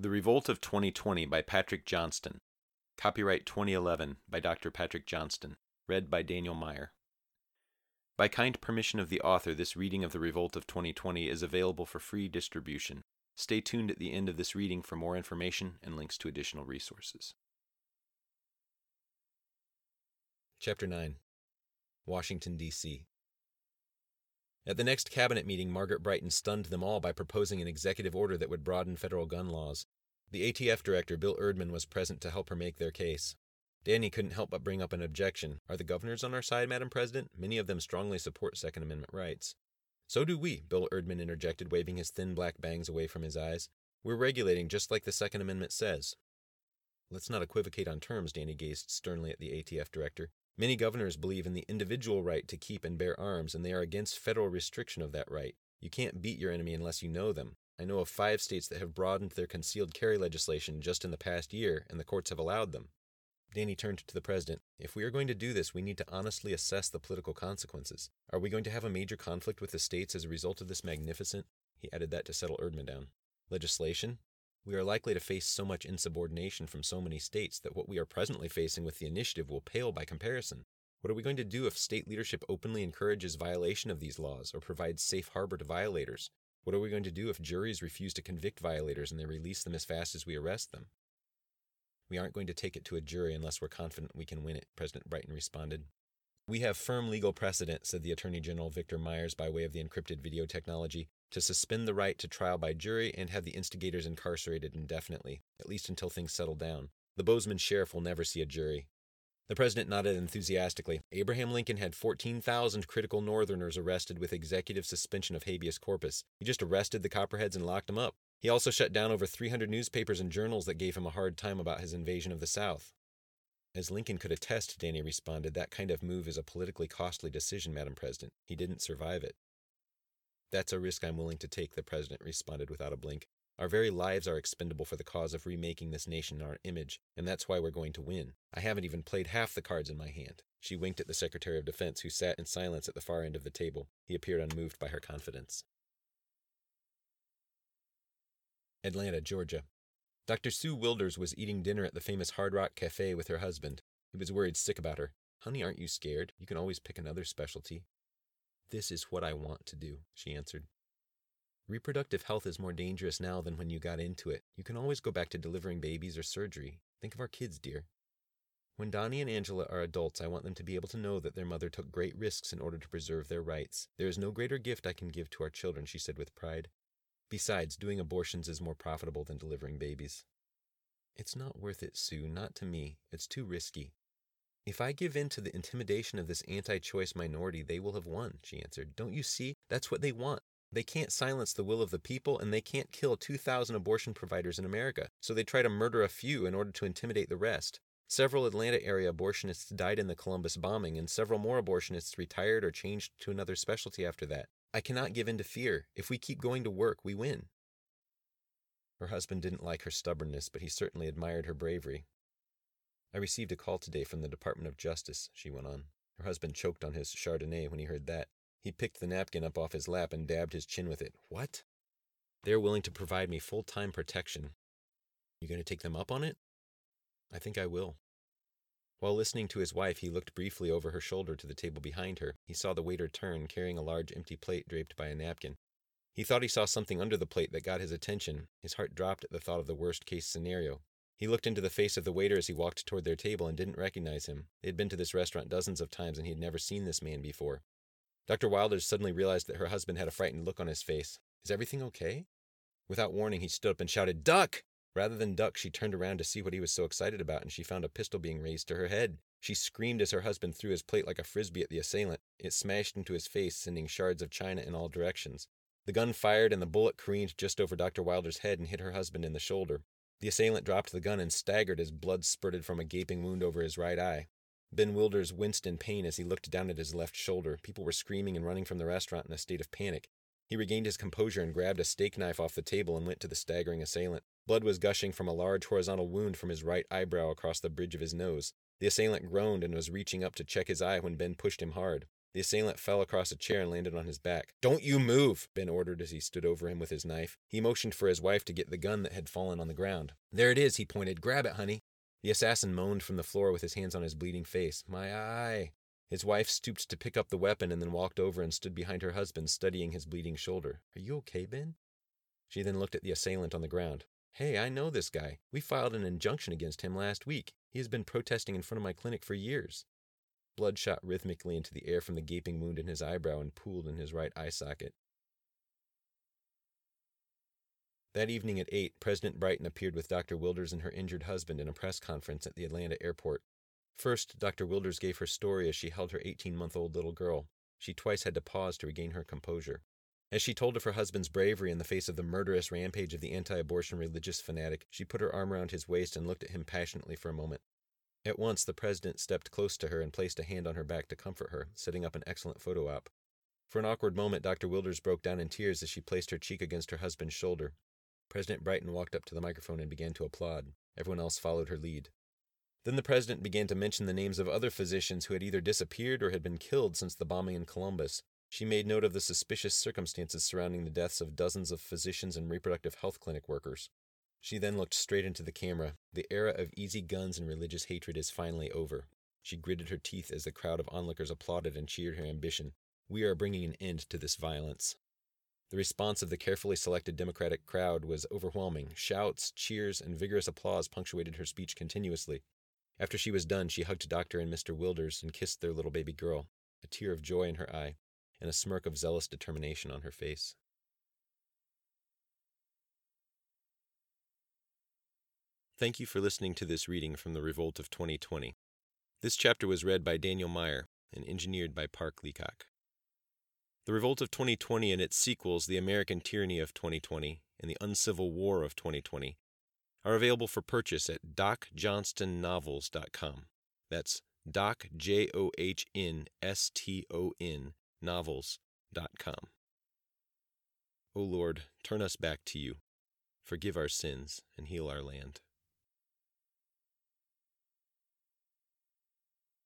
The Revolt of 2020 by Patrick Johnston. Copyright 2011 by Dr. Patrick Johnston. Read by Daniel Meyer. By kind permission of the author, this reading of The Revolt of 2020 is available for free distribution. Stay tuned at the end of this reading for more information and links to additional resources. Chapter 9 Washington, D.C. At the next cabinet meeting, Margaret Brighton stunned them all by proposing an executive order that would broaden federal gun laws. The ATF director, Bill Erdman, was present to help her make their case. Danny couldn't help but bring up an objection. Are the governors on our side, Madam President? Many of them strongly support Second Amendment rights. So do we, Bill Erdman interjected, waving his thin black bangs away from his eyes. We're regulating just like the Second Amendment says. Let's not equivocate on terms, Danny gazed sternly at the ATF director. Many governors believe in the individual right to keep and bear arms, and they are against federal restriction of that right. You can't beat your enemy unless you know them. I know of five states that have broadened their concealed carry legislation just in the past year, and the courts have allowed them. Danny turned to the president. If we are going to do this, we need to honestly assess the political consequences. Are we going to have a major conflict with the states as a result of this magnificent? He added that to settle Erdman down. Legislation? We are likely to face so much insubordination from so many states that what we are presently facing with the initiative will pale by comparison. What are we going to do if state leadership openly encourages violation of these laws or provides safe harbor to violators? What are we going to do if juries refuse to convict violators and they release them as fast as we arrest them? We aren't going to take it to a jury unless we're confident we can win it, President Brighton responded. We have firm legal precedent, said the Attorney General Victor Myers by way of the encrypted video technology, to suspend the right to trial by jury and have the instigators incarcerated indefinitely, at least until things settle down. The Bozeman sheriff will never see a jury. The president nodded enthusiastically. Abraham Lincoln had 14,000 critical Northerners arrested with executive suspension of habeas corpus. He just arrested the Copperheads and locked them up. He also shut down over 300 newspapers and journals that gave him a hard time about his invasion of the South. As Lincoln could attest, Danny responded, that kind of move is a politically costly decision, Madam President. He didn't survive it. That's a risk I'm willing to take, the president responded without a blink. Our very lives are expendable for the cause of remaking this nation in our image, and that's why we're going to win. I haven't even played half the cards in my hand. She winked at the Secretary of Defense, who sat in silence at the far end of the table. He appeared unmoved by her confidence. Atlanta, Georgia. Dr. Sue Wilders was eating dinner at the famous Hard Rock Cafe with her husband. He was worried sick about her. Honey, aren't you scared? You can always pick another specialty. This is what I want to do, she answered. Reproductive health is more dangerous now than when you got into it. You can always go back to delivering babies or surgery. Think of our kids, dear. When Donnie and Angela are adults, I want them to be able to know that their mother took great risks in order to preserve their rights. There is no greater gift I can give to our children, she said with pride. Besides, doing abortions is more profitable than delivering babies. It's not worth it, Sue, not to me. It's too risky. If I give in to the intimidation of this anti choice minority, they will have won, she answered. Don't you see? That's what they want. They can't silence the will of the people, and they can't kill 2,000 abortion providers in America, so they try to murder a few in order to intimidate the rest. Several Atlanta area abortionists died in the Columbus bombing, and several more abortionists retired or changed to another specialty after that. I cannot give in to fear. If we keep going to work, we win. Her husband didn't like her stubbornness, but he certainly admired her bravery. I received a call today from the Department of Justice, she went on. Her husband choked on his Chardonnay when he heard that. He picked the napkin up off his lap and dabbed his chin with it. What? They're willing to provide me full time protection. You going to take them up on it? I think I will. While listening to his wife, he looked briefly over her shoulder to the table behind her. He saw the waiter turn, carrying a large empty plate draped by a napkin. He thought he saw something under the plate that got his attention. His heart dropped at the thought of the worst case scenario. He looked into the face of the waiter as he walked toward their table and didn't recognize him. They had been to this restaurant dozens of times and he had never seen this man before. Dr. Wilders suddenly realized that her husband had a frightened look on his face. Is everything okay? Without warning, he stood up and shouted, Duck! Rather than duck, she turned around to see what he was so excited about, and she found a pistol being raised to her head. She screamed as her husband threw his plate like a frisbee at the assailant. It smashed into his face, sending shards of china in all directions. The gun fired, and the bullet careened just over Dr. Wilder's head and hit her husband in the shoulder. The assailant dropped the gun and staggered as blood spurted from a gaping wound over his right eye. Ben Wilders winced in pain as he looked down at his left shoulder. People were screaming and running from the restaurant in a state of panic. He regained his composure and grabbed a steak knife off the table and went to the staggering assailant. Blood was gushing from a large horizontal wound from his right eyebrow across the bridge of his nose. The assailant groaned and was reaching up to check his eye when Ben pushed him hard. The assailant fell across a chair and landed on his back. Don't you move, Ben ordered as he stood over him with his knife. He motioned for his wife to get the gun that had fallen on the ground. There it is, he pointed. Grab it, honey. The assassin moaned from the floor with his hands on his bleeding face. My eye. His wife stooped to pick up the weapon and then walked over and stood behind her husband, studying his bleeding shoulder. Are you okay, Ben? She then looked at the assailant on the ground. Hey, I know this guy. We filed an injunction against him last week. He has been protesting in front of my clinic for years. Blood shot rhythmically into the air from the gaping wound in his eyebrow and pooled in his right eye socket. That evening at 8, President Brighton appeared with Dr. Wilders and her injured husband in a press conference at the Atlanta airport. First, Dr. Wilders gave her story as she held her 18 month old little girl. She twice had to pause to regain her composure. As she told of her husband's bravery in the face of the murderous rampage of the anti abortion religious fanatic, she put her arm around his waist and looked at him passionately for a moment. At once, the president stepped close to her and placed a hand on her back to comfort her, setting up an excellent photo op. For an awkward moment, Dr. Wilders broke down in tears as she placed her cheek against her husband's shoulder. President Brighton walked up to the microphone and began to applaud. Everyone else followed her lead. Then the president began to mention the names of other physicians who had either disappeared or had been killed since the bombing in Columbus. She made note of the suspicious circumstances surrounding the deaths of dozens of physicians and reproductive health clinic workers. She then looked straight into the camera. The era of easy guns and religious hatred is finally over. She gritted her teeth as the crowd of onlookers applauded and cheered her ambition. We are bringing an end to this violence. The response of the carefully selected Democratic crowd was overwhelming. Shouts, cheers, and vigorous applause punctuated her speech continuously. After she was done, she hugged Dr. and Mr. Wilders and kissed their little baby girl, a tear of joy in her eye, and a smirk of zealous determination on her face. Thank you for listening to this reading from The Revolt of 2020. This chapter was read by Daniel Meyer and engineered by Park Leacock. The Revolt of 2020 and its sequels, The American Tyranny of 2020 and The Uncivil War of 2020, are available for purchase at docjohnstonnovels.com. That's Doc, J O H N S T O N, novels.com. O Lord, turn us back to you. Forgive our sins and heal our land.